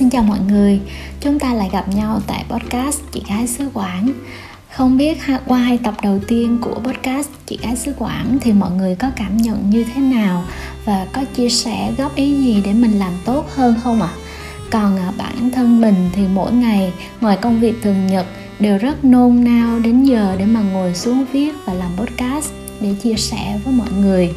xin chào mọi người, Chúng ta lại gặp nhau tại podcast Chị Gái Sứ Quảng Không biết qua hai tập đầu tiên của podcast Chị Gái Sứ Quảng Thì mọi người có cảm nhận như thế nào Và có chia sẻ góp ý gì để mình làm tốt hơn không ạ? À? Còn bản thân mình thì mỗi ngày ngoài công việc thường nhật Đều rất nôn nao đến giờ để mà ngồi xuống viết và làm podcast Để chia sẻ với mọi người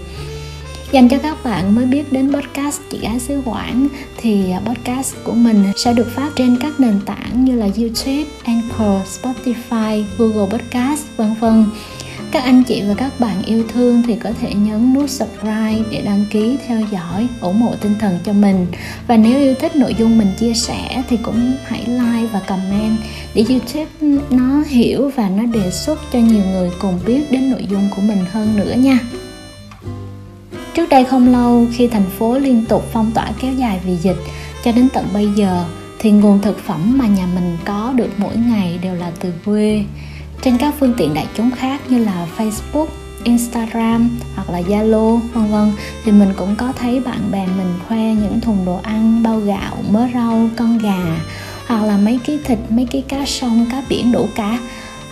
dành cho các bạn mới biết đến podcast chị gái xứ quảng thì à, podcast của mình sẽ được phát trên các nền tảng như là youtube, anchor, spotify, google podcast, vân vân. Các anh chị và các bạn yêu thương thì có thể nhấn nút subscribe để đăng ký theo dõi, ủng hộ tinh thần cho mình. Và nếu yêu thích nội dung mình chia sẻ thì cũng hãy like và comment để youtube nó hiểu và nó đề xuất cho nhiều người cùng biết đến nội dung của mình hơn nữa nha. Trước đây không lâu khi thành phố liên tục phong tỏa kéo dài vì dịch cho đến tận bây giờ thì nguồn thực phẩm mà nhà mình có được mỗi ngày đều là từ quê. Trên các phương tiện đại chúng khác như là Facebook, Instagram hoặc là Zalo vân vân thì mình cũng có thấy bạn bè mình khoe những thùng đồ ăn, bao gạo, mớ rau, con gà hoặc là mấy ký thịt, mấy ký cá sông, cá biển đủ cá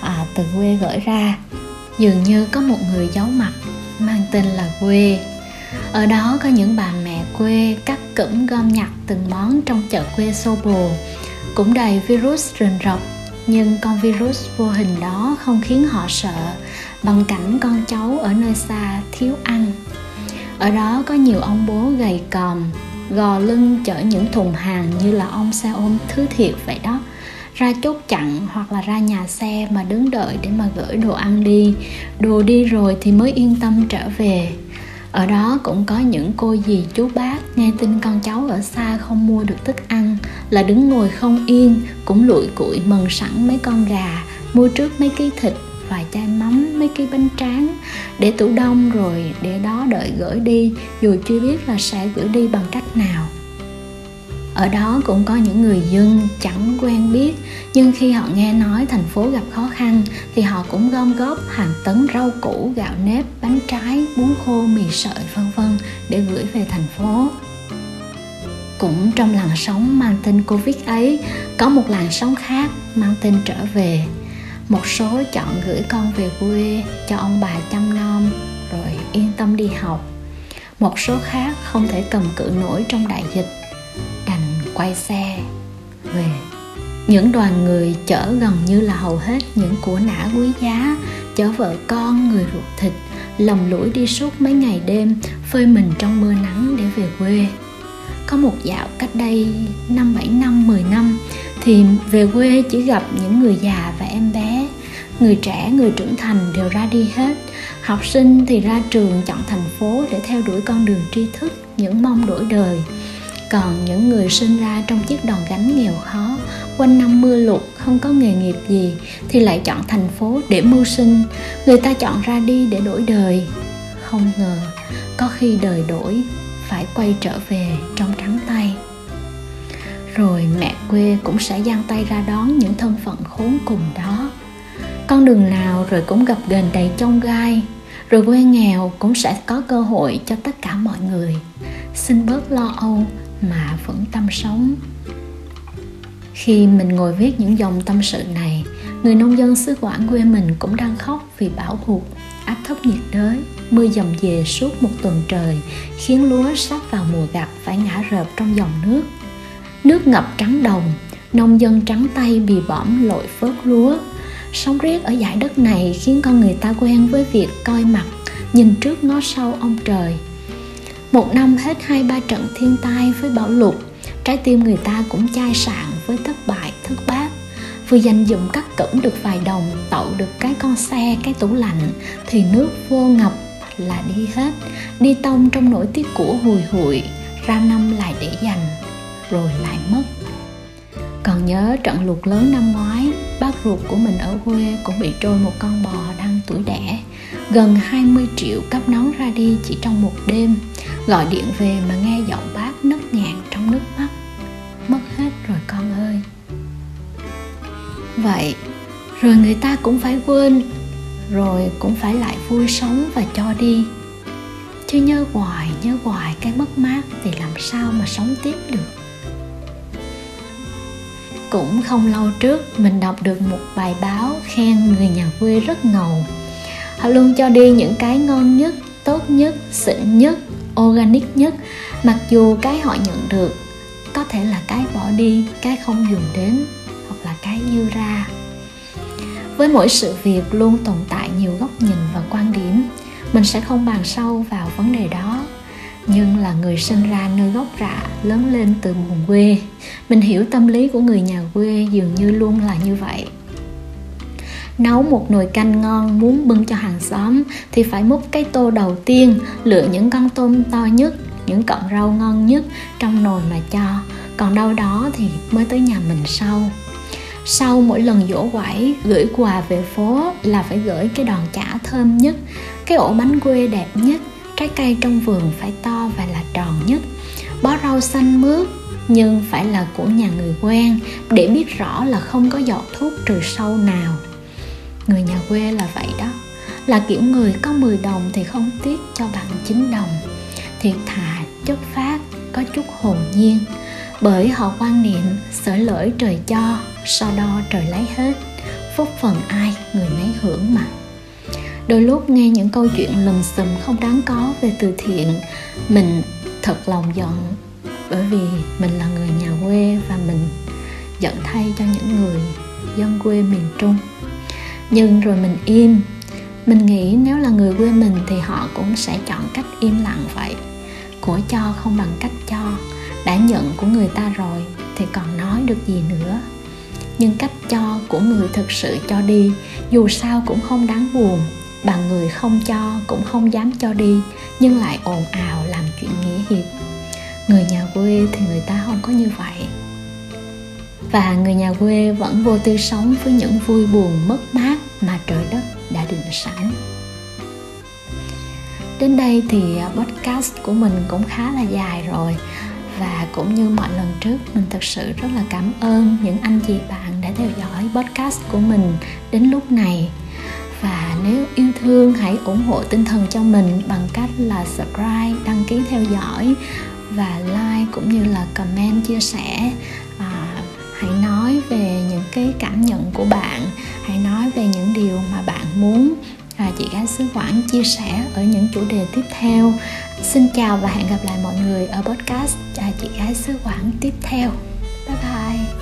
à, từ quê gửi ra. Dường như có một người giấu mặt mang tên là quê ở đó có những bà mẹ quê cắt cẩm gom nhặt từng món trong chợ quê xô bồ cũng đầy virus rình rập, nhưng con virus vô hình đó không khiến họ sợ, bằng cảnh con cháu ở nơi xa thiếu ăn. Ở đó có nhiều ông bố gầy còm, gò lưng chở những thùng hàng như là ông xe ôm thứ thiệt vậy đó. Ra chốt chặn hoặc là ra nhà xe mà đứng đợi để mà gửi đồ ăn đi. Đồ đi rồi thì mới yên tâm trở về ở đó cũng có những cô dì chú bác nghe tin con cháu ở xa không mua được thức ăn, là đứng ngồi không yên, cũng lụi cụi mần sẵn mấy con gà, mua trước mấy ký thịt vài chai mắm, mấy ký bánh tráng. Để tủ đông rồi, để đó đợi gửi đi, dù chưa biết là sẽ gửi đi bằng cách nào ở đó cũng có những người dân chẳng quen biết, nhưng khi họ nghe nói thành phố gặp khó khăn thì họ cũng gom góp hàng tấn rau củ, gạo nếp, bánh trái, bún khô, mì sợi, vân vân để gửi về thành phố. Cũng trong làn sóng mang tên covid ấy, có một làn sóng khác mang tên trở về. Một số chọn gửi con về quê cho ông bà chăm nom, rồi yên tâm đi học. Một số khác không thể cầm cự nổi trong đại dịch quay xe. Về, những đoàn người chở gần như là hầu hết những của nã quý giá, chở vợ con, người ruột thịt, lầm lũi đi suốt mấy ngày đêm, phơi mình trong mưa nắng để về quê. Có một dạo cách đây năm bảy năm 10 năm, thì về quê chỉ gặp những người già và em bé. Người trẻ, người trưởng thành đều ra đi hết. Học sinh thì ra trường chọn thành phố để theo đuổi con đường tri thức, những mong đổi đời còn những người sinh ra trong chiếc đòn gánh nghèo khó, quanh năm mưa lụt, không có nghề nghiệp gì, thì lại chọn thành phố để mưu sinh. Người ta chọn ra đi để đổi đời. Không ngờ, có khi đời đổi, phải quay trở về trong trắng tay. Rồi mẹ quê cũng sẽ giang tay ra đón những thân phận khốn cùng đó. Con đường nào rồi cũng gặp ghềnh đầy chông gai, rồi quê nghèo cũng sẽ có cơ hội cho tất cả mọi người. Xin bớt lo âu mà vẫn tâm sống. Khi mình ngồi viết những dòng tâm sự này, người nông dân xứ quảng quê mình cũng đang khóc vì bão hụt áp thấp nhiệt đới, mưa dầm về suốt một tuần trời, khiến lúa sắp vào mùa gặt phải ngã rợp trong dòng nước. Nước ngập trắng đồng, nông dân trắng tay bị bõm lội phớt lúa. Sống riết ở dải đất này khiến con người ta quen với việc coi mặt, nhìn trước ngó sau ông trời một năm hết hai ba trận thiên tai với bão lụt, trái tim người ta cũng chai sạn với thất bại, thất bát. Vừa dành dụm cắt cẩn được vài đồng, tậu được cái con xe, cái tủ lạnh, thì nước vô ngập là đi hết. Đi tông trong nỗi tiếc của hùi hụi, ra năm lại để dành, rồi lại mất. Còn nhớ trận lụt lớn năm ngoái, bác ruột của mình ở quê cũng bị trôi một con bò đang tuổi đẻ. Gần 20 triệu cấp nón ra đi chỉ trong một đêm gọi điện về mà nghe giọng bác nấc nhàn trong nước mắt. Mất hết rồi con ơi. Vậy, rồi người ta cũng phải quên, rồi cũng phải lại vui sống và cho đi. Chứ nhớ hoài nhớ hoài cái mất mát thì làm sao mà sống tiếp được? Cũng không lâu trước, mình đọc được một bài báo khen người nhà quê rất ngầu. Họ luôn cho đi những cái ngon nhất, tốt nhất, xịn nhất organic nhất. Mặc dù cái họ nhận được có thể là cái bỏ đi, cái không dùng đến, hoặc là cái dư ra. Với mỗi sự việc luôn tồn tại nhiều góc nhìn và quan điểm, mình sẽ không bàn sâu vào vấn đề đó. Nhưng là người sinh ra nơi gốc rạ, lớn lên từ vùng quê, mình hiểu tâm lý của người nhà quê dường như luôn là như vậy nấu một nồi canh ngon muốn bưng cho hàng xóm thì phải múc cái tô đầu tiên, lựa những con tôm to nhất, những cọng rau ngon nhất trong nồi mà cho. Còn đâu đó thì mới tới nhà mình sau. Sau mỗi lần dỗ quẩy, gửi quà về phố là phải gửi cái đòn chả thơm nhất, cái ổ bánh quê đẹp nhất, trái cây trong vườn phải to và là tròn nhất. Bó rau xanh mướt, nhưng phải là của nhà người quen, để biết rõ là không có giọt thuốc trừ sâu nào người nhà quê là vậy đó. Là kiểu người có 10 đồng thì không tiếc cho bằng 9 đồng. Thiệt thà, chất phát, có chút hồn nhiên. Bởi họ quan niệm, sở lỗi trời cho, so đo trời lấy hết, phúc phần ai người nấy hưởng mà. Đôi lúc nghe những câu chuyện lùm xùm không đáng có về từ thiện, mình thật lòng giận, bởi vì mình là người nhà quê và mình giận thay cho những người dân quê miền trung nhưng rồi mình im. Mình nghĩ nếu là người quê mình thì họ cũng sẽ chọn cách im lặng vậy. Của cho không bằng cách cho. Đã nhận của người ta rồi thì còn nói được gì nữa? Nhưng cách cho của người thực sự cho đi, dù sao cũng không đáng buồn. Bằng người không cho cũng không dám cho đi, nhưng lại ồn ào làm chuyện nghĩa hiệp. Người nhà quê thì người ta không có như vậy và người nhà quê vẫn vô tư sống với những vui buồn, mất mát mà trời đất đã định sẵn đến đây thì à, podcast của mình cũng khá là dài rồi. Và cũng như mọi lần trước, mình thật sự rất là cảm ơn những anh chị bạn đã theo dõi podcast của mình đến lúc này. Và nếu yêu thương, hãy ủng hộ tinh thần cho mình bằng cách là subscribe, đăng ký theo dõi và like cũng như là comment, chia sẻ hãy nói về những cái cảm nhận của bạn. Hãy nói về những điều mà bạn muốn. À, chị gái xứ quảng chia sẻ ở những chủ đề tiếp theo. Xin chào và hẹn gặp lại mọi người ở podcast. À, chị gái xứ quảng tiếp theo. Bye bye.